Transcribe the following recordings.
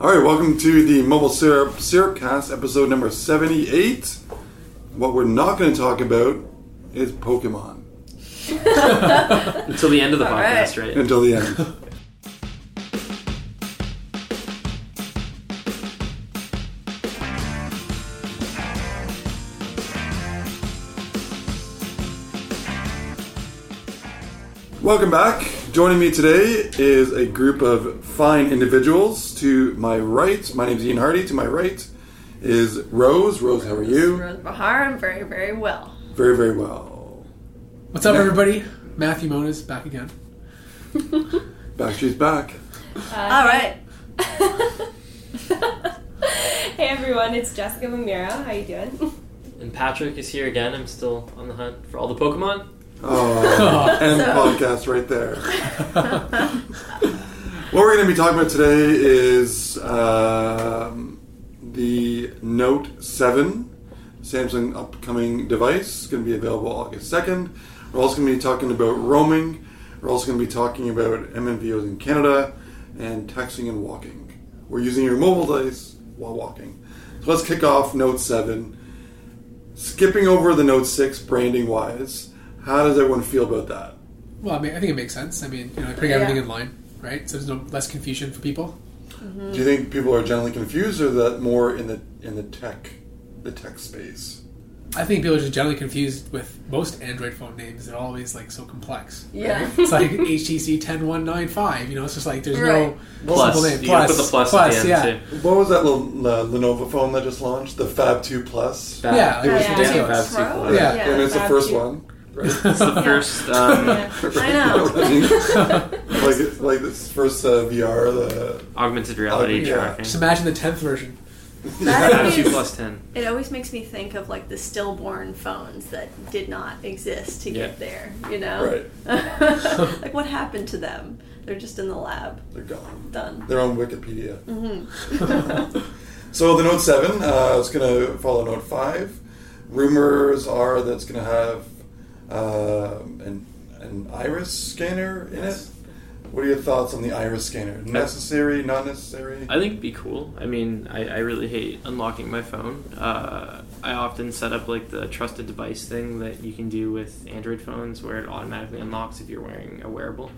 All right, welcome to the Mobile Syrup Syrup Cast, episode number 78. What we're not going to talk about is Pokemon Until the end of the podcast, right? until the end. Welcome back. Joining me today is a group of fine individuals. To my right, my name is Ian Hardy. To my right is Rose. Rose, how are you? Rose Behar, I'm very, very well. Very, very well. What's up, everybody? Matthew Moniz back again. back, she's back. All right. Hey everyone, it's Jessica Vomiero. How are you doing? And Patrick is here again. I'm still on the hunt for all the Pokemon. Oh, end podcast right there. what we're going to be talking about today is um, the Note 7, Samsung upcoming device. It's going to be available August 2nd. We're also going to be talking about roaming. We're also going to be talking about MVNOs in Canada and texting and walking. We're using your mobile device while walking. So let's kick off Note 7. Skipping over the Note 6 branding wise, how does everyone feel about that? Well, I mean, I think it makes sense. I mean, you know, putting everything in line, right? So there's no less confusion for people. Do you think people are generally confused, or that more in the in the tech, the tech space? I think people are just generally confused with most Android phone names. They're always like so complex. Yeah. right? It's like HTC 10195. You know, it's just like there's Right. no Plus. simple name. You gotta put the plus at the end, yeah. too. What was that little uh, Lenovo phone that just launched? The Phab Two Plus. Phab- Yeah, like, It was yeah, ridiculous. yeah. Pro? Yeah. and it's the first two. one. Right? It's the first. Um, I know. like it- like this first uh, VR. The Augmented reality Yeah. tracking. Just imagine the 10th version. That Phab is- 2 plus 10. It always makes me think of like the stillborn phones that did not exist to Yeah. get there. You know, right, like what happened to them? They're just in the lab. they're gone. Done. They're on Wikipedia. so the Note Seven uh, is going to follow Note Five. Rumors are that it's going to have um an an iris scanner in it. What are your thoughts on the iris scanner? Necessary? Not necessary? I think it'd be cool. I mean, I, I really hate unlocking my phone. Uh, I often set up like the trusted device thing that you can do with Android phones where it automatically unlocks if you're wearing a wearable.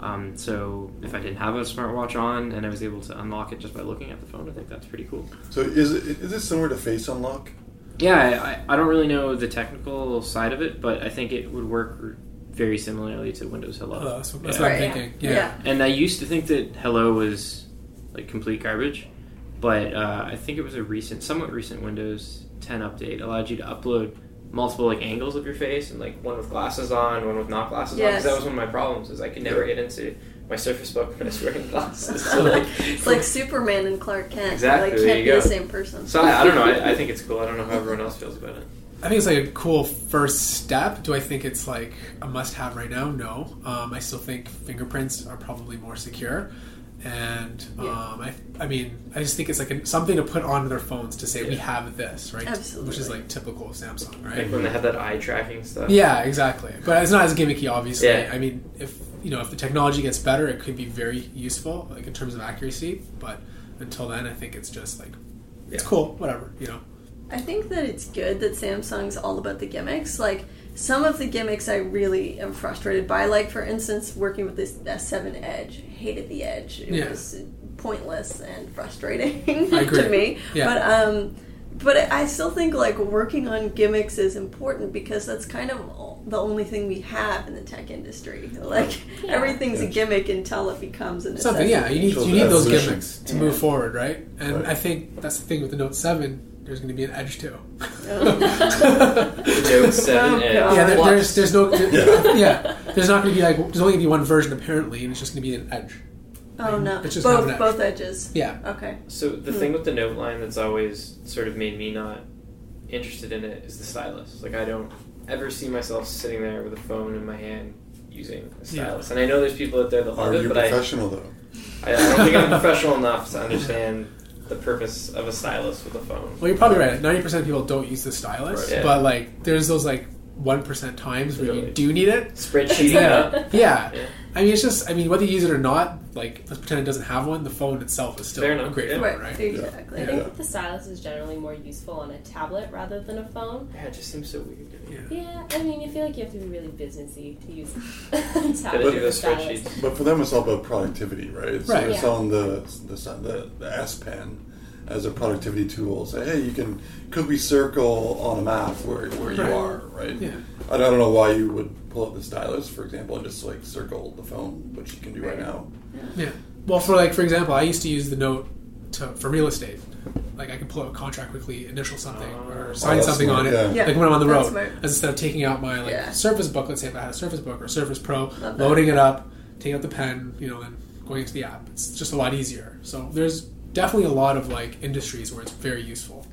Um, so if I didn't have a smartwatch on and I was able to unlock it just by looking at the phone, I think that's pretty cool. So is it is it similar to Face Unlock? Yeah, I, I- I don't really know the technical side of it, but I think it would work very similarly to Windows Hello. Oh, that's, that's Yeah. what I'm Right, thinking. Yeah. Yeah. And I used to think that Hello was like complete garbage, but uh, I think it was a recent, somewhat recent Windows 10 update allowed you to upload multiple like angles of your face and like one with glasses on, one with not glasses on. Because that was one of my problems is I could never Yeah. get into my Surface Book when I was wearing glasses. So like, It's like Superman and Clark Kent. Exactly, Like there can't you be go. the same person. so I, I don't know. I, I think it's cool. I don't know how everyone else feels about it. I think it's like a cool first step. Do I think it's like a must have right now? No. Um, I still think fingerprints are probably more secure. And um, I, I mean, I just think it's like a, something to put on their phones to say we have this, right? Absolutely. Which is like typical of Samsung, Like right? when they have that eye tracking stuff. Yeah, exactly. But it's not as gimmicky, obviously. Yeah. I mean, if you know, if the technology gets better, it could be very useful, like in terms of accuracy. But until then, I think it's just like it's Yeah. cool, whatever, you know. I think that it's good that Samsung's all about the gimmicks. Like some of the gimmicks I really am frustrated by. Like for instance, working with this S7 Edge, hated the Edge. It Yeah. was pointless and frustrating I agree. to me. Yeah. But um, but I still think like working on gimmicks is important because that's kind of the only thing we have in the tech industry. Like everything's a gimmick until it becomes a Something, yeah. You need you need those gimmicks to Yeah. move forward, right? And Right. I think that's the thing with the Note Seven. There's going to be an Edge too. Oh. Note 7 Oh, yeah, there, there's there's no yeah. There's not going to be like there's only going to be one version apparently, and it's just going to be an Edge. Oh no, It's just have both an both edges. Yeah. Okay. So the Hmm. thing with the note line that's always sort of made me not interested in it is the stylus. Like I don't ever see myself sitting there with a phone in my hand using a Yeah. stylus. And I know there's people out there that love Are it, you but I, professional though? I, I don't think I'm professional enough to understand the purpose of a stylus with a phone. Well, you're probably right. Ninety percent of people don't use the stylus, Right. Yeah. but like there's those like one percent times where you do need it. Spreadsheeting Yeah, yeah. Yeah. I mean, it's just. I mean, whether you use it or not, like let's pretend it doesn't have one. The phone itself is still Fair a enough. great Yeah. phone, Right. right? Exactly. I think Yeah. that the stylus is generally more useful on a tablet rather than a phone. Yeah, it just seems so weird to me. Yeah. Yeah, I mean, you feel like you have to be really businessy to use a tablet do with a stylus. But for them, it's all about productivity, right? So Right. they're Yeah. selling the the, the the S Pen as a productivity tool. Say, hey, you can quickly circle on a map where, where you are, right? Yeah. I don't know why you would pull up the stylus, for example, and just like circle the phone, which you can do right now. Yeah. Well, for like for example, I used to use the note to, for real estate. Like I could pull out a contract quickly, initial something, or Oh, sign that's something smart, on it. yeah. Yeah, Like when I'm on the road, as instead of taking out my like Yeah. Surface book. Let's say if I had a Surface book or Surface Pro, that. loading it up, taking out the pen, you know, and going into the app. It's just a lot easier. So there's definitely a lot of like industries where it's very useful.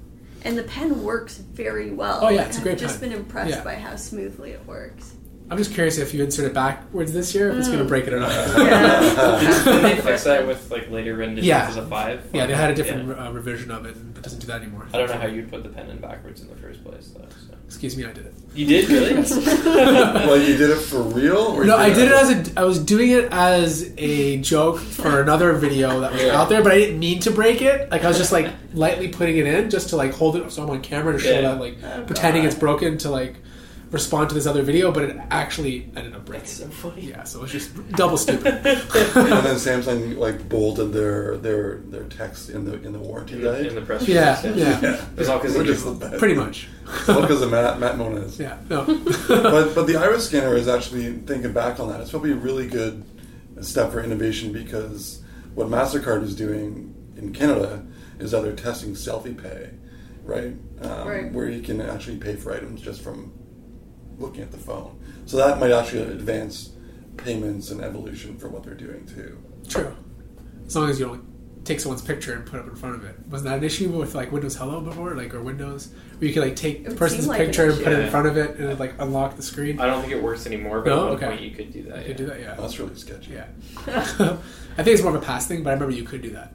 And the pen works very well. Oh, yeah, Like, it's a great I've just been impressed Yeah. by how smoothly it works. I'm just curious if you insert it backwards this year, if it's Mm. going to break it or not. Yeah. Did they fix that with like later renditions Yeah. as a five? yeah, they had a different Yeah. uh, revision of it, and it doesn't do that anymore. I don't know how you'd put the pen in backwards in the first place, though. So. Excuse me, I did it. You did really? well, you did it for real? Or No, you I did it as a. I was doing it as a joke for another video that was Yeah. out there, but I didn't mean to break it. Like I was just like lightly putting it in, just to like hold it so I'm on camera to show Yeah. that like Oh, pretending God. it's broken to like respond to this other video, but it actually ended up breaking. That's so funny. Yeah, so it was just double stupid. and then Samsung like bolded their their their text in the in the warranty In the, guide. in the press Yeah, release, yeah. yeah, It's all 'cause of Which the best. Pretty much. It's all because of Matt Matt Moniz. Yeah. No. but but the iris scanner is actually thinking back on that. It's probably a really good step for innovation because what Mastercard is doing in Canada is that they're testing selfie pay, right? Um, Right. Where you can actually pay for items just from looking at the phone. So that might actually advance payments and evolution for what they're doing too. True. As long as you don't take someone's picture and put it up in front of it. Wasn't that an issue with like Windows Hello before, like or Windows, where you could like take the person's seem like an picture and put it in front of it and it like unlock the screen? I don't think it works anymore, but No? at one Okay. point you could do that. You yeah. could do that, yeah. That's really sketchy. Yeah. I think it's more of a past thing, but I remember you could do that.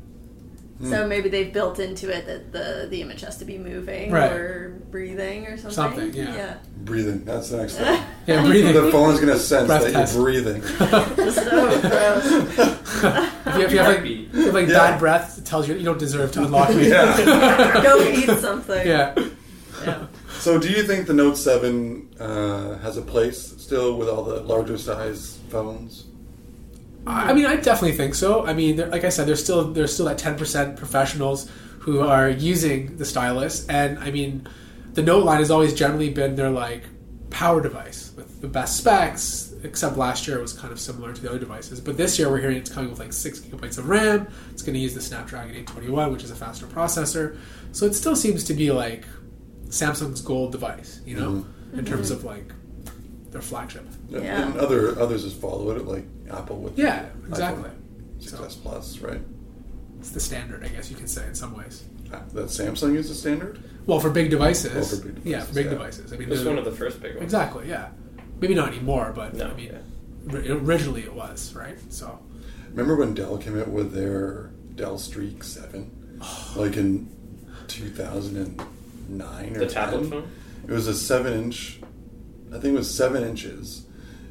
So maybe they've built into it that the the image has to be moving Right. or breathing or something. Something, yeah. Breathing. That's the next step. Yeah, breathing. the phone's going to sense Breath that test. you're breathing. so gross. if you, if you have like, if you have, like Yeah. bad breath, it tells you you don't deserve to unlock me. Yeah. Go eat something. yeah. Yeah. So, do you think the Note Seven uh, has a place still with all the larger size phones? I mean, I definitely think so. I mean, like I said, there's still there's still that ten percent professionals who are using the stylus, and I mean, the Note line has always generally been their like power device with the best specs. Except last year it was kind of similar to the other devices, but this year we're hearing it's coming with like six gigabytes of RAM. It's going to use the Snapdragon 821, which is a faster processor. So it still seems to be like Samsung's gold device, you know, mm-hmm. in terms mm-hmm. of like their flagship. Yeah. And other others just follow it, like Apple with Yeah, the exactly. iPhone So- Plus, right? It's the standard, I guess you can say in some ways. Uh, That Samsung is the standard. Well, for big devices. Oh, for big yeah, for big yeah. devices. I mean, It was one of the first big ones. exactly. Yeah, maybe not anymore, but No, I mean, yeah. originally it was right. So Remember when Dell came out with their Dell Streak Seven, like in two thousand and nine or The tablet phone? It was a seven-inch. I think it was seven inches,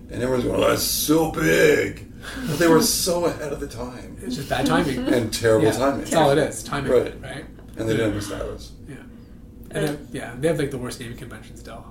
and everyone's going, "Oh, that's so big," but they were so ahead of the time it's just bad timing and terrible yeah, timing. That's all it is. Timing, Right. right? And they didn't have a stylus. Yeah. And then, yeah, they have like the worst naming conventions, Dell.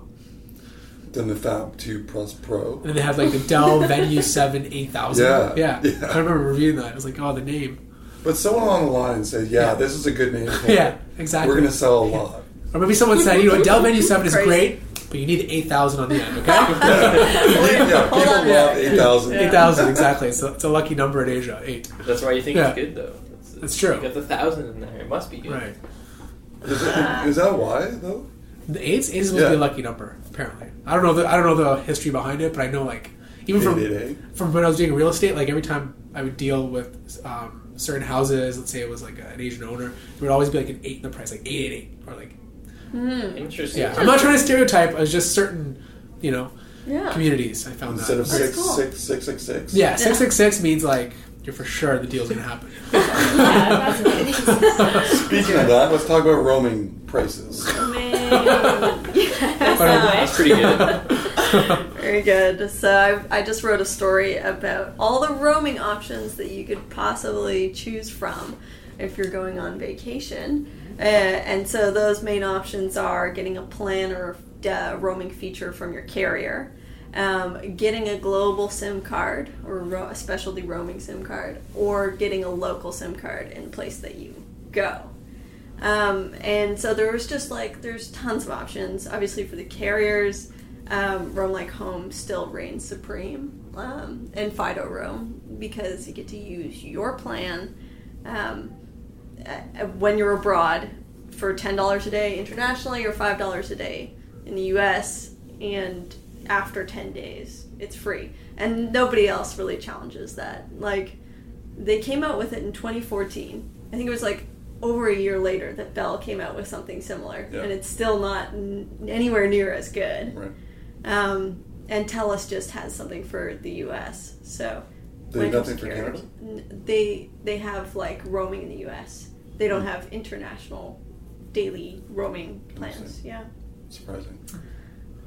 Then the Phab Two Plus Pro. And then they had like the Dell Venue Seven Eight Thousand. Yeah, yeah, yeah. I remember reviewing that. It was like, oh, the name. But someone on the line said, "Yeah, Yeah. this is a good name. Yeah, exactly. We're going to sell a lot." Or maybe someone said, you know, what, Dell Venue Seven is Crazy. great, but you need eight thousand on the end. Okay. yeah, Hold people on. love eight thousand. Eight thousand exactly. It's a, it's a lucky number in Asia. Eight. That's why you think Yeah. it's good, though. It's, That's true. You got the thousand in there. It must be good. Right. Is, it, is that why though? The eight, eight is supposed to be a lucky number. Apparently, I don't know. The, I don't know the history behind it, but I know like even from Day to day. from when I was doing real estate, like every time I would deal with um, certain houses, let's say it was like an Asian owner, it would always be like an eight in the price, like eight eight eight, or like Hmm. Interesting. yeah. I'm not trying to stereotype. It was just certain, you know, Yeah. communities. I found Instead that of That's six, cool. six, six, six, six. yeah, six six six means like you're for sure the deal's gonna happen. Yeah, that's what it is. Speaking of that, let's talk about roaming prices. Man. That's pretty good. Very good. So I, I just wrote a story about all the roaming options that you could possibly choose from if you're going on vacation. Uh, and so those main options are getting a plan or uh, roaming feature from your carrier, um, getting a global SIM card or ro- a specialty roaming SIM card, or getting a local SIM card in the place that you go. Um, and so there was just like there's tons of options. Obviously for the carriers, um, Roam Like Home still reigns supreme, um, and Fido Roam because you get to use your plan um, when you're abroad for ten dollars a day internationally or five dollars a day in the U.S. and after ten days it's free, and nobody else really challenges that. Like they came out with it in 2014. I think it was like over a year later that Bell came out with something similar, Yeah. and it's still not n- anywhere near as good. Right. Um, and Telus just has something for the U.S. So They have nothing for Canada? n- they they have like roaming in the U.S. They don't have international daily roaming plans. Interesting. Yeah. Surprising.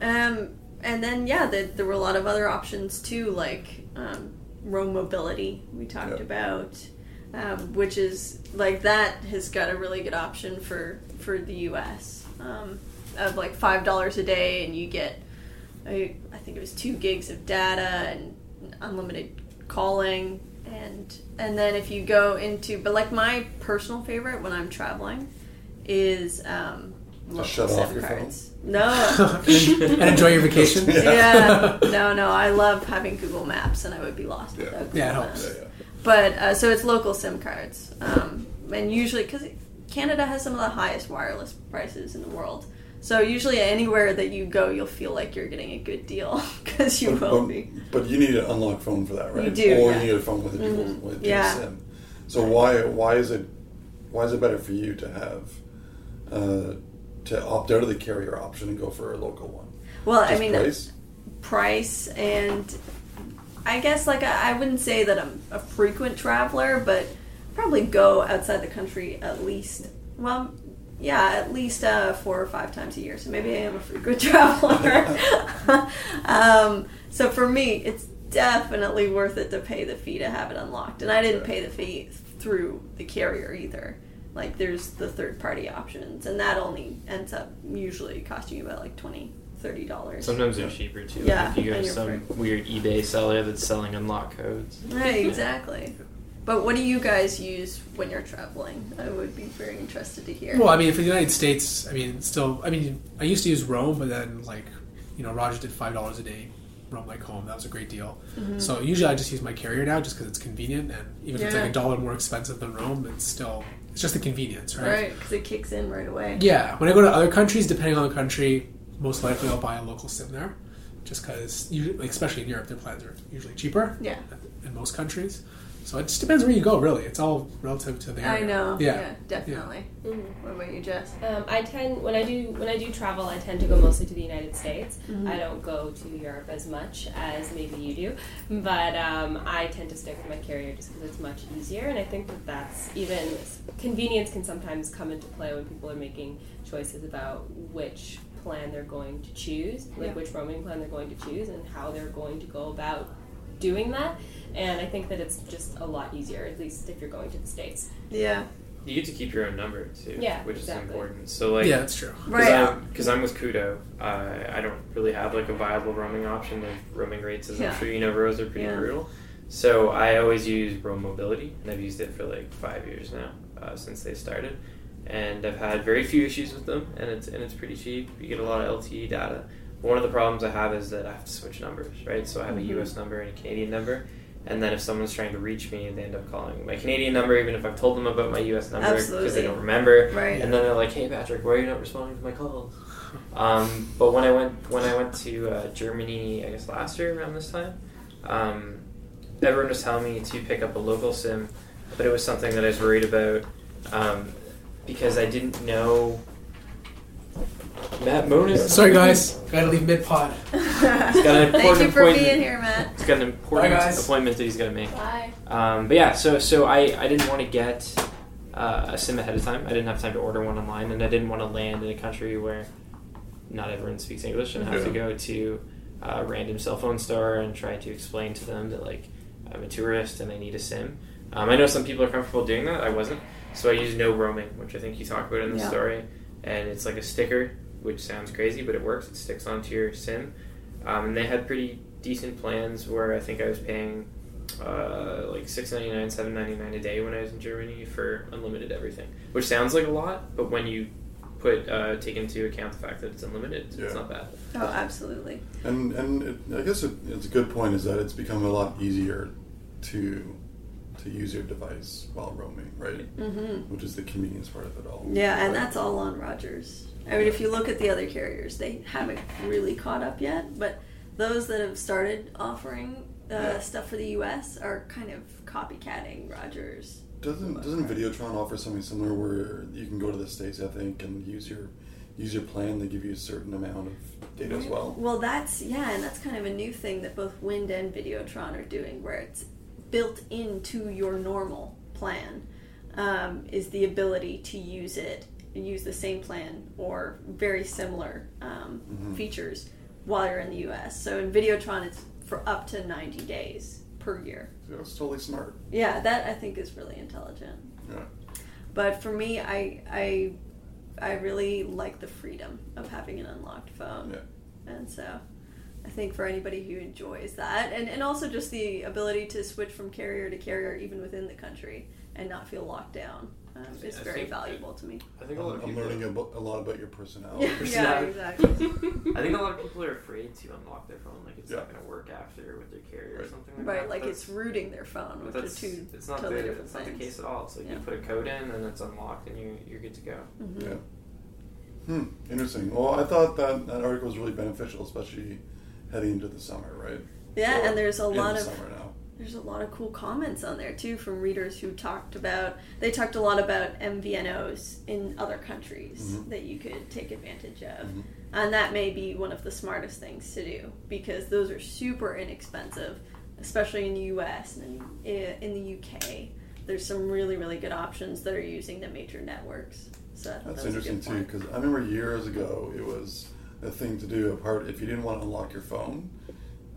Um, and then yeah, the, there were a lot of other options too, like um, roam mobility we talked Yeah. about, um, which is like that has got a really good option for for the U.S. Um, of like five dollars a day, and you get I, I think it was two gigs of data and unlimited calling, and and then if you go into but like my personal favorite when I'm traveling is um, local shut SIM off your phone? cards. No. and, and enjoy your vacation. yeah. No, no. I love having Google Maps, and I would be lost Yeah. without Google Yeah, it Maps. Yeah, yeah. But uh, so it's local SIM cards, um, and usually because Canada has some of the highest wireless prices in the world. So usually anywhere that you go, you'll feel like you're getting a good deal because you But, will but, be. but you need an unlocked phone for that, right? You do, Or yeah. you need a phone with a dual, Mhm. with a dual Yeah. SIM. So why why is it why is it better for you to have uh, to opt out of the carrier option and go for a local one? Well, I mean, price? price and I guess like I, I wouldn't say that I'm a frequent traveler, but probably go outside the country at least. Well, yeah, at least uh, four or five times a year. So maybe I am a frequent traveler. um, so for me, it's definitely worth it to pay the fee to have it unlocked, and I didn't pay the fee through the carrier either. Like there's the third party options, and that only ends up usually costing you about like twenty. Thirty dollars. Sometimes they're cheaper too. like Yeah, if you go to some free. weird eBay seller that's selling unlock codes. Right, exactly. But what do you guys use when you're traveling? I would be very interested to hear. Well, I mean, for the United States, I mean, still, I mean, I used to use Roam, but then like, you know, Roger did five dollars a day, Roam like home. That was a great deal. Mm-hmm. So usually I just use my carrier now, just because it's convenient, and even if it's like a dollar more expensive than Roam, it's still it's just the convenience, right? right, because it kicks in right away. Yeah. When I go to other countries, depending on the country, most likely I'll buy a local SIM there, just because, like, especially in Europe, their plans are usually cheaper. Yeah. In most countries, so it just depends where you go. Really, it's all relative to the I know. Yeah. Yeah, definitely. What about you, Jess? Um, I tend when I do when I do travel, I tend to go mostly to the United States. I don't go to Europe as much as maybe you do, but um, I tend to stick with my carrier just because it's much easier. And I think that that's even convenience can sometimes come into play when people are making choices about which plan they're going to choose, like Yeah. which roaming plan they're going to choose, and how they're going to go about doing that. And I think that it's just a lot easier, at least if you're going to the states. Yeah. You get to keep your own number too, Yeah, which is important. So like, yeah, that's true. Right. Because I'm, with Koodo, uh, I don't really have like a viable roaming option. The roaming rates, as Yeah. I'm sure you know, Rose are pretty Yeah. brutal. So I always use Roam Mobility, and I've used it for like five years now uh, since they started, and I've had very few issues with them, and it's and it's pretty cheap. You get a lot of LTE data. One of the problems I have is that I have to switch numbers, right? So I have a U.S. number and a Canadian number. And then if someone's trying to reach me, they end up calling my Canadian number, even if I've told them about my U.S. number because they don't remember. Right. And then they're like, "Hey, Patrick, why are you not responding to my calls?" Um, but when I went when I went to uh, Germany, I guess last year around this time, Um, everyone was telling me to pick up a local sim, but it was something that I was worried about um, because I didn't know. Matt Moniz. Sorry, guys. Gotta leave mid pod. He's got an important Thank you for appointment. being here, Matt. He's got an important Bye, guys. appointment that he's got to make. Bye. Um, but yeah, so so I, I didn't want to get uh, a sim ahead of time. I didn't have time to order one online, and I didn't want to land in a country where not everyone speaks English and have to go to a random cell phone store and try to explain to them that like I'm a tourist and I need a sim. Um, I know some people are comfortable doing that. I wasn't, so I used no roaming, which I think you talk about in the Yeah. story, and it's like a sticker, which sounds crazy, but it works. It sticks onto your sim, um, and they had pretty decent plans where I think I was paying uh, like six ninety nine, seven ninety nine a day when I was in Germany for unlimited everything, which sounds like a lot, but when you put uh, take into account the fact that it's unlimited, Yeah. it's not bad. Oh, absolutely. And and it, I guess it, it's a good point is that it's become a lot easier to to use your device while roaming, right? Mm-hmm. Which is the convenience part of it all. Yeah, and Right. that's all on Rogers. I mean, if you look at the other carriers, they haven't really caught up yet, but those that have started offering uh, Yeah. stuff for the U.S. are kind of copycatting Rogers. Doesn't doesn't Videotron offer something similar where you can go to the states, I think, and use your use your plan? They give you a certain amount of data as well. Well, that's yeah, and that's kind of a new thing that both Wind and Videotron are doing, where it's built into your normal plan. Um, is the ability to use it, use the same plan or very similar um, Mhm. features while you're in the U.S. So in Videotron, it's for up to 90 days per year. So it's totally smart. Yeah, that I think is really intelligent. Yeah. But for me, I I I really like the freedom of having an unlocked phone. Yeah. And so I think for anybody who enjoys that and, and also just the ability to switch from carrier to carrier even within the country and not feel locked down um, is I very think- valuable to me. I think a lot of people I'm learning a, a lot about your personality. Yeah, yeah, exactly. I think a lot of people are afraid to unlock their phone, like it's not going to work after with their carrier or something like Right, that. Right, like That's- it's rooting their phone, which are two it's not totally the different it's not the case at all. It's like Yeah. you put a code in and it's unlocked and you you're good to go. Mhm. Yeah. Hmm. Interesting. Well, I thought that that article was really beneficial, especially heading into the summer, right? Yeah, Or and there's a lot the of summer now. There's a lot of cool comments on there too from readers who talked about they talked a lot about MVNOs in other countries Mhm. that you could take advantage of. Mhm. And that may be one of the smartest things to do because those are super inexpensive, especially in the US and in, the UK. There's some really, really good options that are using the major networks. So That's that interesting too, because I remember years ago it was a thing to do. Apart, if you didn't want to unlock your phone,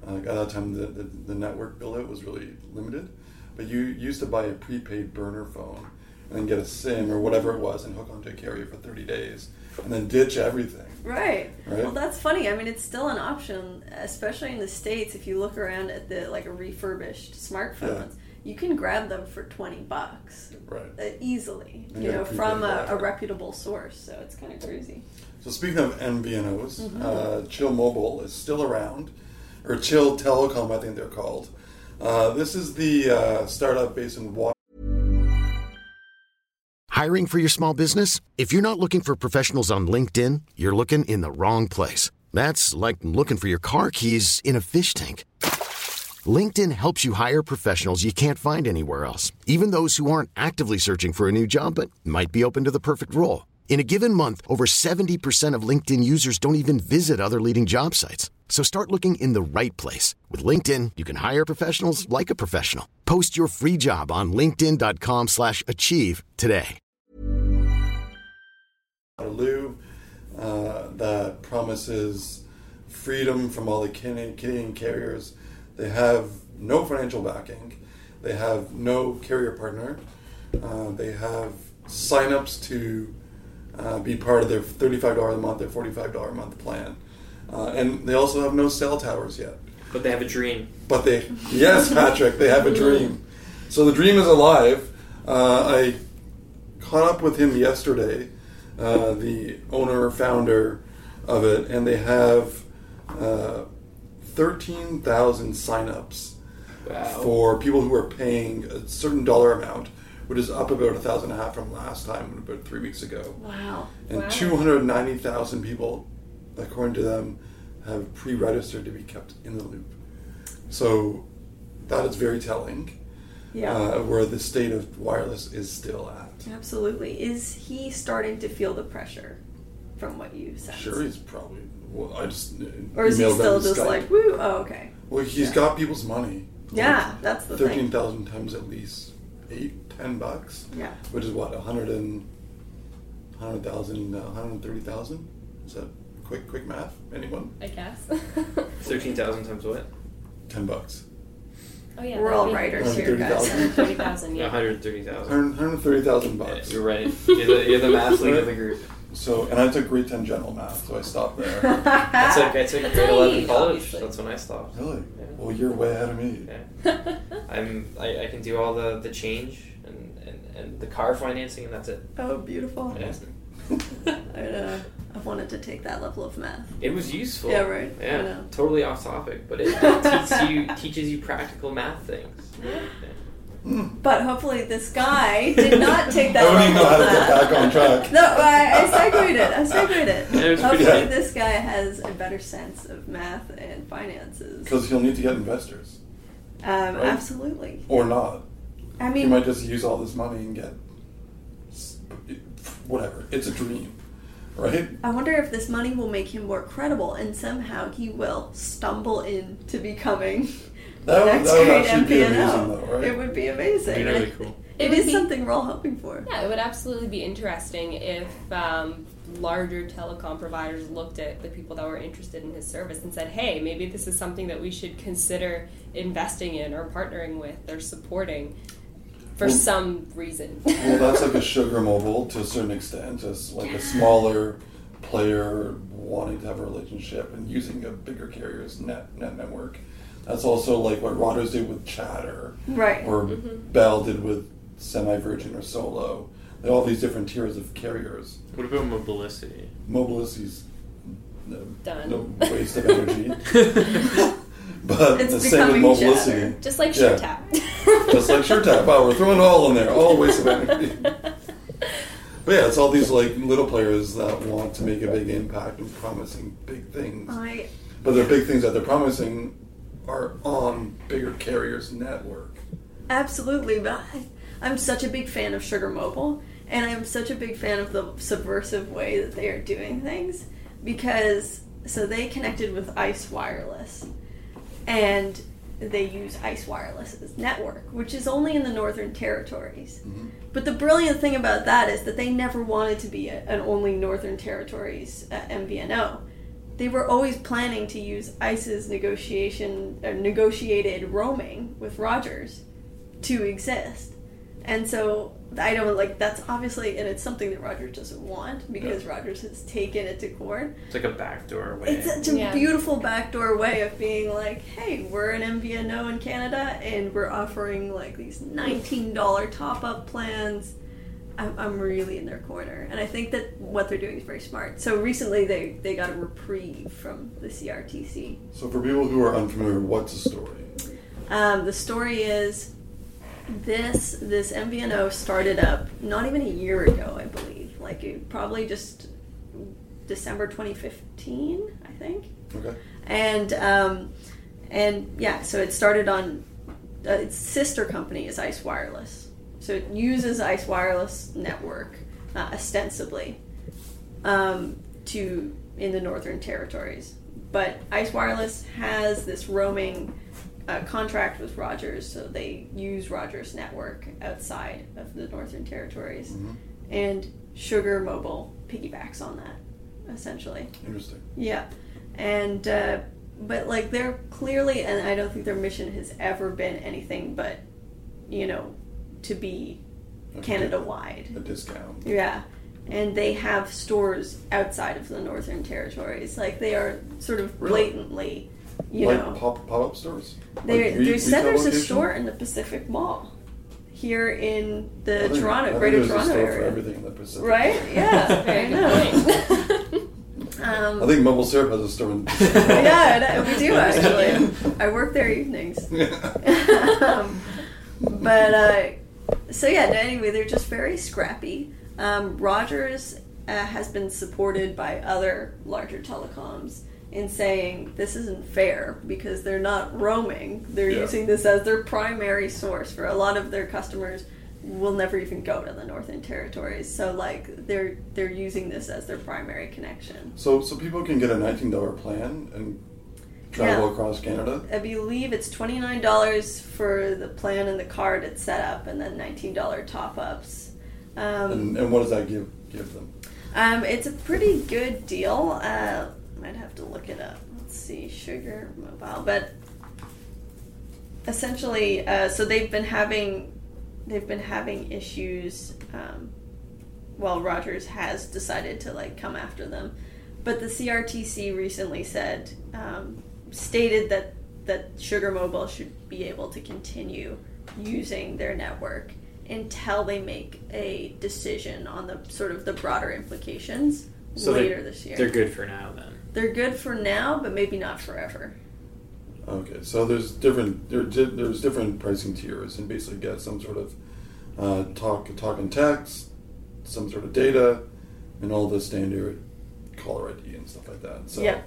uh, at that time the, the, the network bill out was really limited. But you used to buy a prepaid burner phone and then get a SIM or whatever it was and hook onto a carrier for 30 days and then ditch everything. Right. Right. Well, that's funny. I mean, it's still an option, especially in the states. If you look around at the like refurbished smartphones, you can grab them for twenty bucks Right. uh, easily. And You know, from a, a reputable source. So it's kind of crazy. So speaking of MVNOs, Mm-hmm. uh, Chill Mobile is still around, or Chill Telecom, I think they're called. Uh, this is the uh, startup based in Water. Hiring for your small business? If you're not looking for professionals on LinkedIn, you're looking in the wrong place. That's like looking for your car keys in a fish tank. LinkedIn helps you hire professionals you can't find anywhere else, even those who aren't actively searching for a new job but might be open to the perfect role. In a given month, over 70% of LinkedIn users don't even visit other leading job sites. So start looking in the right place. With LinkedIn, you can hire professionals like a professional. Post your free job on linkedin.com slash achieve today. Waterloo uh, that promises freedom from all the Canadian, Canadian carriers. They have no financial backing. They have no carrier partner. Uh, they have signups to uh, be part of their $35 a month, their $45 a month plan. Uh, and they also have no cell towers yet. But they have a dream. But they, yes, Patrick, they have a dream. So the dream is alive. Uh, I caught up with him yesterday, uh, the owner founder of it, and they have uh, thirteen thousand signups Wow. for people who are paying a certain dollar amount, which is up about a thousand and a half from last time, about three weeks ago. Wow. And Wow. 290,000 people, according to them, have pre registered to be kept in the loop. So that is very telling. Yeah. Uh, where the state of wireless is still at. Absolutely. Is he starting to feel the pressure from what you said? Sure, he's probably. Well, I just. Or is he still just Skype. like, woo, oh, okay. Well, he's got people's money. Yeah, that's the Thirteen thing. thousand times at least eight, ten bucks. Yeah. Which is what a hundred and hundred thousand, uh, hundred and thirty thousand. Is that quick, quick math? Anyone? I guess. Thirteen thousand times what? Ten bucks. oh yeah, We're all be writers here, guys. 130,000. Thirty thousand. Yeah, Yeah. one hundred thirty thousand. Hundred, hundred thirty thousand bucks. You're right. You're the, you're the math lead of the group. So, and I took grade ten general math, so I stopped there. I took I took That's grade eleven college. obviously. That's when I stopped. really? Yeah. Well, you're way ahead of me. Yeah. I'm I, I can do all the, the change and, and, and the car financing and that's it. Oh, beautiful. Yeah. I, uh, I wanted to take that level of math. It was useful. Yeah, right. I Yeah, know. totally off topic, but it, it teaches you teaches you practical math things. Yeah. But hopefully, this guy did not take that I don't even know how to get back on track. No, I, I segued it. I segued it. Yeah, it was pretty Hopefully, good. this guy has a better sense of math and finances. Because he'll need to get investors, Um, Right. Absolutely. or not. I He mean, might just use all this money and get whatever. It's a dream, right? I wonder if this money will make him more credible, and somehow he will stumble into becoming That the would, next that would great actually be MVNO. amazing, though, right? It would be amazing. It'd be really cool. It It would is be- something we're all hoping for. Yeah, it would absolutely be interesting if um, larger telecom providers looked at the people that were interested in his service and said, hey, maybe this is something that we should consider investing in or partnering with or supporting for Well- some reason. well, that's like a sugar mobile to a certain extent, just like a smaller player wanting to have a relationship and using a bigger carrier's net net network. That's also like what Rogers did with Chatter, Right. or mm-hmm. Bell did with Semi Virgin or Solo. They all these different tiers of carriers. What about mobility? Mobilicity's no, Done. no waste of energy. but It's the same with Mobilicity. Just like Yeah. SureTap. Just like SureTap. Wow, we're throwing it all in there. All waste of energy. But yeah, it's all these like little players that want to make a big impact and promising big things. I But the big things that they're promising are on bigger carriers' network. Absolutely, but I, I'm such a big fan of Sugar Mobile, and I'm such a big fan of the subversive way that they are doing things because so they connected with Ice Wireless, and they use Ice Wireless's network, which is only in the Northern Territories. But the brilliant thing about that is that they never wanted to be a, an only Northern Territories uh, MVNO. They were always planning to use ICE's negotiation or negotiated roaming with Rogers to exist. And so I don't like that's obviously and it's something that Rogers doesn't want because Rogers has taken it to court. It's like a backdoor way. It's such a Yeah. beautiful backdoor way of being like, hey, we're an MVNO in Canada and we're offering like these $19 top up plans. I'm, I'm really in their corner. And I think that what they're doing is very smart. So recently they, they got a reprieve from the CRTC. So for people who are unfamiliar, what's the story? Um, the story is this this MVNO started up not even a year ago, I believe. Like it, probably just December 2015, I think. Okay. And um, and yeah, so it started on uh, its sister company is Ice Wireless. So it uses Ice Wireless network uh, ostensibly um, to in the Northern Territories. But Ice Wireless has this roaming uh, contract with Rogers, so they use Rogers network outside of the Northern Territories, and Sugar Mobile piggybacks on that, essentially. Interesting. Yeah, and uh, but like they're clearly, and I don't think their mission has ever been anything but, you know, to be Okay. Canada wide. A discount. Yeah. And they have stores outside of the Northern Territories. Like they are sort of Really? blatantly, you like know. pop pop up stores. They, Like they said retail there's a location? store in the Pacific Mall here in I the think- I Toronto, think Greater there's a Toronto store for area. everything in the Pacific. Right? Yeah. I Very know. Um, I think Mobile Syrup has a store in the Pacific. yeah, we do actually. I work there evenings. um, but uh, so yeah. Anyway, they're just very scrappy. Um, Rogers uh, has been supported by other larger telecoms in saying this isn't fair because they're not roaming. They're Yeah. using this as their primary source for a lot of their customers will never even go to the Northern Territories. So like they're they're using this as their primary connection. So, so people can get a nineteen dollar plan and travel Yeah. across Canada. I believe it's twenty nine dollars for the plan and the card it's set up, and then nineteen dollar top ups. Um, And, and what does that give give them? um, it's a pretty good deal. Uh, might have to look it up. Let's see, Sugar Mobile, but essentially, uh, so they've been having they've been having issues. Um, well, Rogers has decided to like come after them, but the CRTC recently said um, stated that that Sugar Mobile should be able to continue using their network until they make a decision on the sort of the broader implications So later they're, this year. They're good for now then. They're good for now, but maybe not forever. Okay, so there's different there, there's different pricing tiers, and basically get some sort of uh, talk talk and text, some sort of data, and all the standard caller ID and stuff like that. So Yeah.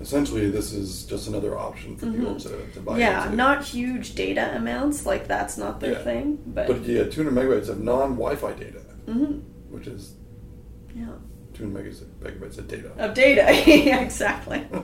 essentially, this is just another option for people to, to buy. Mm-hmm. yeah, into. not huge data amounts. Like that's not their Yeah. thing. But, But get 200 megabytes of non-Wi-Fi data, Mhm. which is yeah, 200 megabytes megabytes of data. of data. yeah, exactly.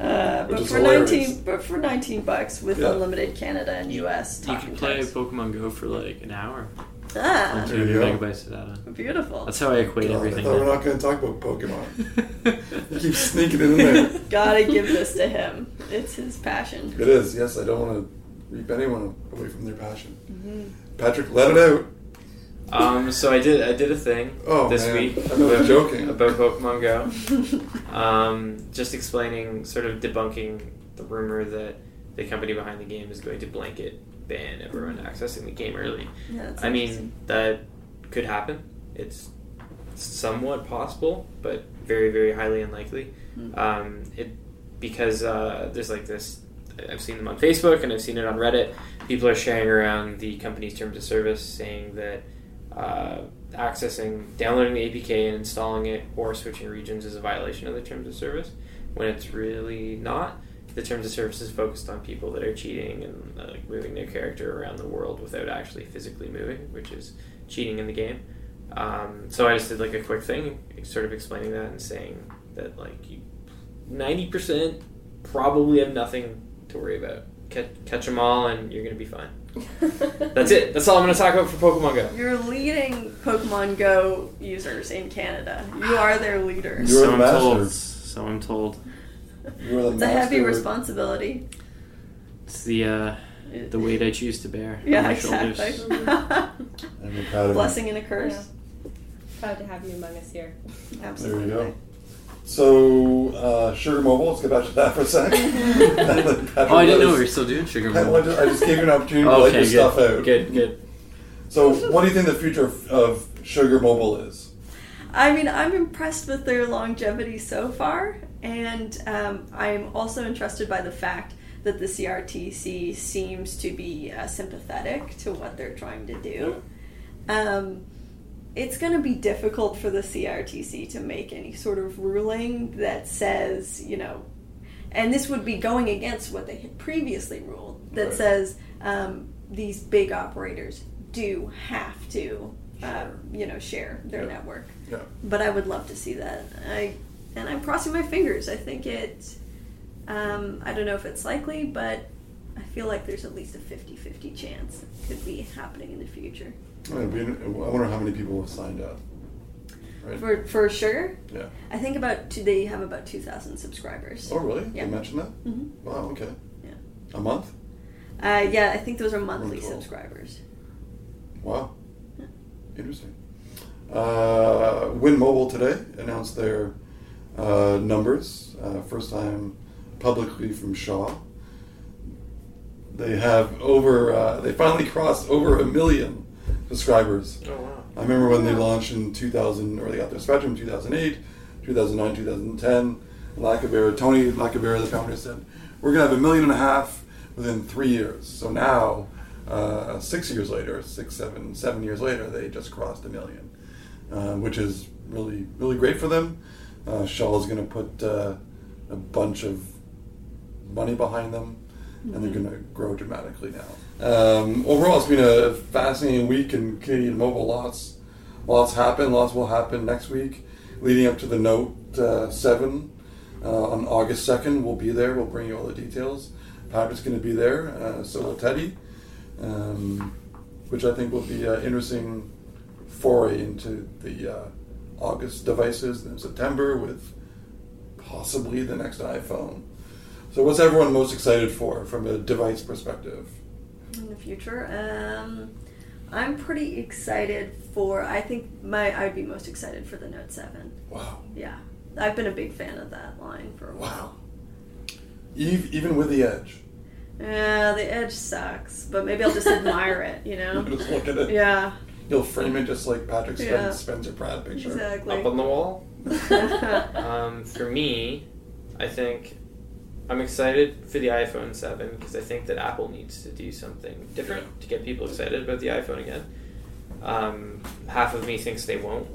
Uh, but for hilarious. nineteen, but for nineteen bucks with Yeah. unlimited Canada and U.S. You talk can and play text. Pokemon Go for like an hour Ah, on There you 200 go. megabytes of data. beautiful. That's how I equate God, I everything. thought we're not going to talk about Pokemon. you keep sneaking it in there. Gotta give this to him. It's his passion. It is, yes. I don't want to reap anyone away from their passion. Mm-hmm. Patrick, let it out. Um, so I did I did a thing Oh, this man. week I thought you were about, joking. about Pokemon Go. um, just explaining, sort of debunking the rumor that the company behind the game is going to blanket ban everyone accessing the game early. Yeah, that's I mean that could happen. It's somewhat possible, but very very highly unlikely. Hmm. Um, it because uh, there's like this. I've seen them on Facebook and I've seen it on Reddit. People are sharing around the company's terms of service, saying that uh, accessing, downloading the APK and installing it, or switching regions is a violation of the terms of service. When it's really not. The terms of service is focused on people that are cheating and uh, moving their character around the world without actually physically moving, which is cheating in the game. Um, so I just did like a quick thing, sort of explaining that and saying that like you, ninety percent probably have nothing to worry about. Catch, catch them all, and you're gonna be fine. That's it. That's all I'm gonna talk about for Pokemon Go. You're leading Pokemon Go users in Canada. You are their leader. You're so the I'm master. told. So I'm told. You're the It's a heavy responsibility. It's the uh, the weight I choose to bear on Yeah, my exactly. shoulders. I'm a proud of Blessing and a curse. Yeah. Proud to have you among us here. you. There Absolutely. you go. So, uh, Sugar Mobile, let's get back to that for a second. Oh, I didn't know we were still doing sugar. I, Mobile. I just gave you an opportunity to let Okay, your good. stuff out. Good, good. So, what do you think the future of, of Sugar Mobile is? I mean, I'm impressed with their longevity so far, and um, I'm also interested by the fact that the CRTC seems to be uh, sympathetic to what they're trying to do. Um, it's going to be difficult for the CRTC to make any sort of ruling that says, you know, and this would be going against what they had previously ruled that Right. says um, these big operators do have to, uh, you know, share their Yeah. network. Yeah. But I would love to see that. I and I'm crossing my fingers. I think it. Um, I don't know if it's likely, but I feel like there's at least a 50-50 chance it could be happening in the future. I wonder how many people have signed up. Right? For for sure, yeah. I think about two, they have about two thousand subscribers. Oh, really? Yeah. You mentioned that? hmm Wow, okay. Yeah. A month? Uh, yeah, I think those are monthly subscribers. Wow. Interesting. Uh, Wind Mobile today announced their uh, numbers. Uh, first time publicly from Shaw. They have over. Uh, they finally crossed over a million subscribers. Oh wow. I remember when they launched in 2000, or they got their Spectrum in 2008, 2009, 2010. Lacavera, Tony Lacavera, the founder, said, "We're gonna have a million and a half within three years." So now, uh, six years later, six, seven, seven years later, they just crossed a million, uh, which is really, really great for them. Uh, is going to put uh, a bunch of money behind them, and they're going to grow dramatically now. Um, overall, it's been a fascinating week in Canadian mobile. Lots, lots happen. Lots will happen next week, leading up to the Note uh, Seven uh, on August second. We'll be there. We'll bring you all the details. Patrick's going to be there. Uh, so will Teddy, um, which I think will be an interesting foray into the uh, August devices in September with possibly the next iPhone. So, what's everyone most excited for from a device perspective? in the future. Um, I'm pretty excited for. I think my I'd be most excited for the Note Seven. Wow. Yeah, I've been a big fan of that line for a Wow. while. Eve, even with the Edge, Yeah, the Edge sucks, but maybe I'll just admire it. You you know? just look at it. Yeah, You'll frame it just like Patrick Spen- Yeah. Spencer Pratt picture. exactly. Up on the wall. Um, for me, I think I'm excited for the iPhone 7 because I think that Apple needs to do something different to get people excited about the iPhone again. Um, half of me thinks they won't.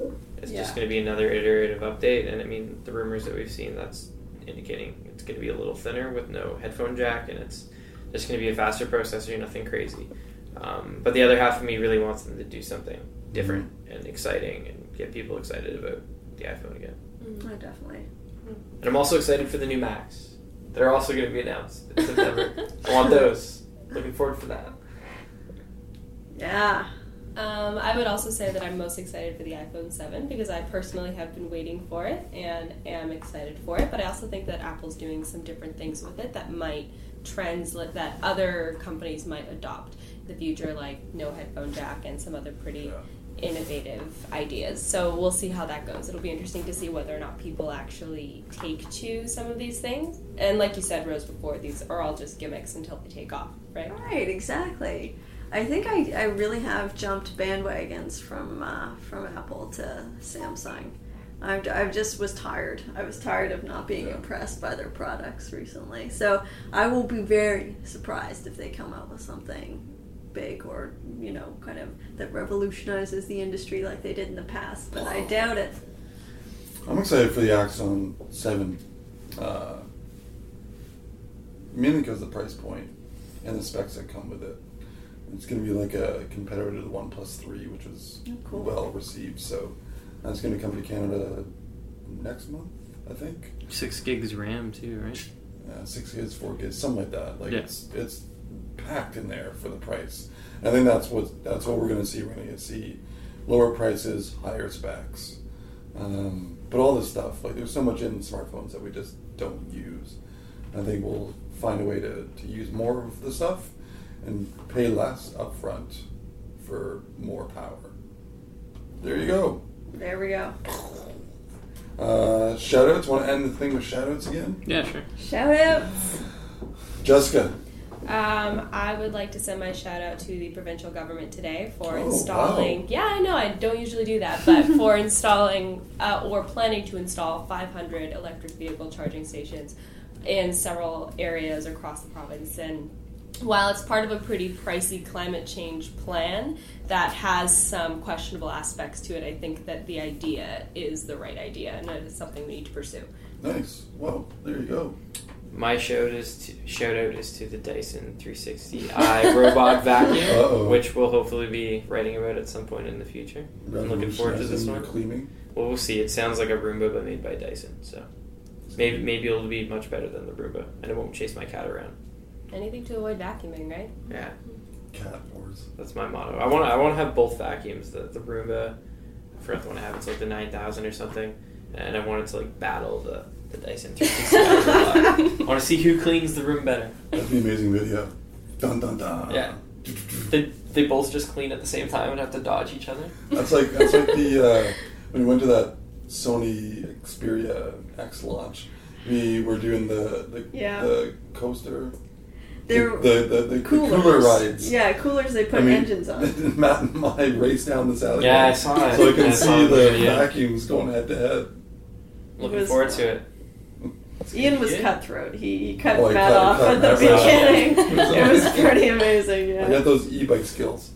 It's just going to be another iterative update, and I mean the rumors that we've seen that's indicating it's going to be a little thinner with no headphone jack, and it's just going to be a faster processor, nothing crazy. Um, but the other half of me really wants them to do something different and exciting and get people excited about the iPhone again. Oh, definitely. And I'm also excited for the new Macs. They're also going to be announced in September. I want those. Looking forward for that. Yeah. Um, I would also say that I'm most excited for the iPhone 7 because I personally have been waiting for it and am excited for it. But I also think that Apple's doing some different things with it that might translate that other companies might adopt in the future, like no headphone jack and some other pretty innovative ideas. So we'll see how that goes. It'll be interesting to see whether or not people actually take to some of these things. And like you said, Rose, before, these are all just gimmicks until they take off, right? Right. Exactly. I think I, I really have jumped bandwagons from uh, from Apple to Samsung. I've, I've just was tired. I was tired of not being impressed by their products recently. So I will be very surprised if they come out with something big or you know kind of that revolutionizes the industry like they did in the past. But I doubt it. I'm excited for the Axon 7. Uh, mainly because of the price point and the specs that come with it. It's going to be like a competitor to the One 3, which was Oh, cool. well received. So that's going to come to Canada next month, I think. Six gigs RAM too, right? Yeah, six gigs, four gigs, something like that. Like Yeah. it's it's packed in there for the price. I think that's what that's what we're going to see. We're going to see lower prices, higher specs, um, but all this stuff like there's so much in smartphones that we just don't use. I think we'll find a way to, to use more of the stuff and pay less upfront for more power. There you go. There we go. Uh, shoutouts. Want to end the thing with shoutouts again? Yeah, sure. Shout outs. Jessica. Um, I would like to send my shout out to the provincial government today for Oh, installing. wow. Yeah, I know I don't usually do that, but for installing uh, or planning to install 500 electric vehicle charging stations in several areas across the province. And while it's part of a pretty pricey climate change plan that has some questionable aspects to it, I think that the idea is the right idea and it is something we need to pursue. Nice. Well, there you go. My shout is to, shout out is to the Dyson 360 Eye robot vacuum, Uh-oh. which we'll hopefully be writing about at some point in the future. I'm looking forward to this one. Cleaning. Well, we'll see. It sounds like a Roomba but made by Dyson, so maybe maybe it'll be much better than the Roomba, and it won't chase my cat around. Anything to avoid vacuuming, right? Yeah, Cat wars. that's my motto. I want to I want to have both vacuums. The the Roomba, I forgot the one I have. It's like the 9000 or something, and I wanted to like battle the the Dyson 360i want to see who cleans the room better. That'd be an amazing video. Dun dun dun. Yeah. They, they both just clean at the same time and have to dodge each other. That's like that's like the uh, when we went to that Sony Xperia X launch. We were doing the the, Yeah. the coaster. They're the, the, the, the coolers. cooler rides. Yeah, coolers they put I mean, engines on. Matt and I raced down this alley. Yeah, I saw it. So I can I see the the video. vacuums going head to head. Looking was- forward to it. Ian was Yeah. cutthroat. He, he cut Oh, Matt cut- off cut at the Matt off. beginning. it was pretty amazing. I got those e-bike skills.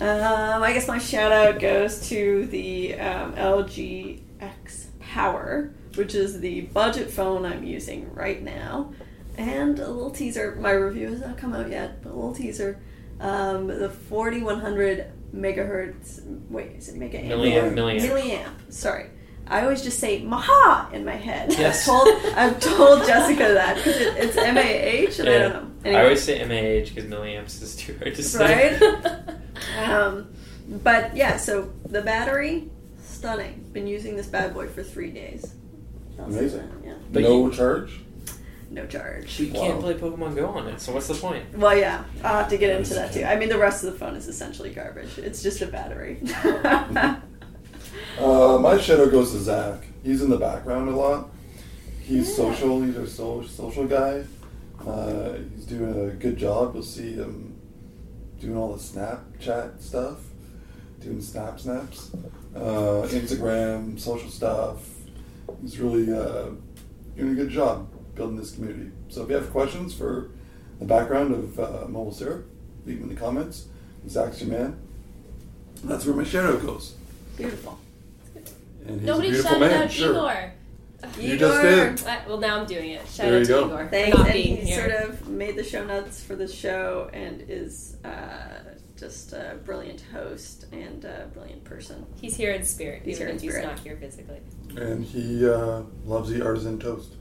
Um, I guess my shout out goes to the um, LG X Power, which is the budget phone I'm using right now. And a little teaser. My review has not come out yet, but a little teaser. Um, the 4100 megahertz. Wait, is it mega amp? Milliamp, milliamp. Milliamp. Sorry. I always just say Maha in my head. Yes. I've told I've told Jessica that because it, it's M A H and I don't know. Anyway. I always say MAH because milliamps is too hard to say. Right? um, but yeah, so the battery, stunning. Been using this bad boy for three days. Amazing. Yeah, But no you- charge. No charge. you can't Wow. play Pokemon Go on it, so what's the point? Well, yeah, I'll have to get into that too. I mean, the rest of the phone is essentially garbage. It's just a battery. Uh, my shadow goes to Zach. He's in the background a lot. He's social. He's a so- social guy. Uh, he's doing a good job. You'll see him doing all the Snapchat stuff, doing snap snaps, uh, Instagram, social stuff. He's really uh, doing a good job building this community. So if you have questions for the background of uh, Mobile Syrup, leave them in the comments. Zach's your man. That's where my shadow goes. Beautiful. And he's Nobody a beautiful shouted man, out sure. Igor. You just did. Uh, Well, now I'm doing it. Shout There out you to go. Igor Thanks, not and being he here. sort of made the show notes for the show and is uh, just a brilliant host and a brilliant person. He's here in spirit, He's even here in if he's spirit. not here physically. And he uh, loves the artisan toast.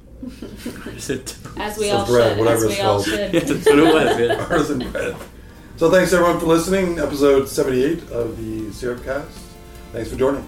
As we So all bread, should. whatever As it's we all called. should. Yeah, that's what it was. Yeah. artisan bread. So thanks everyone for listening. Episode 78 of the Syrup Cast. Thanks for joining.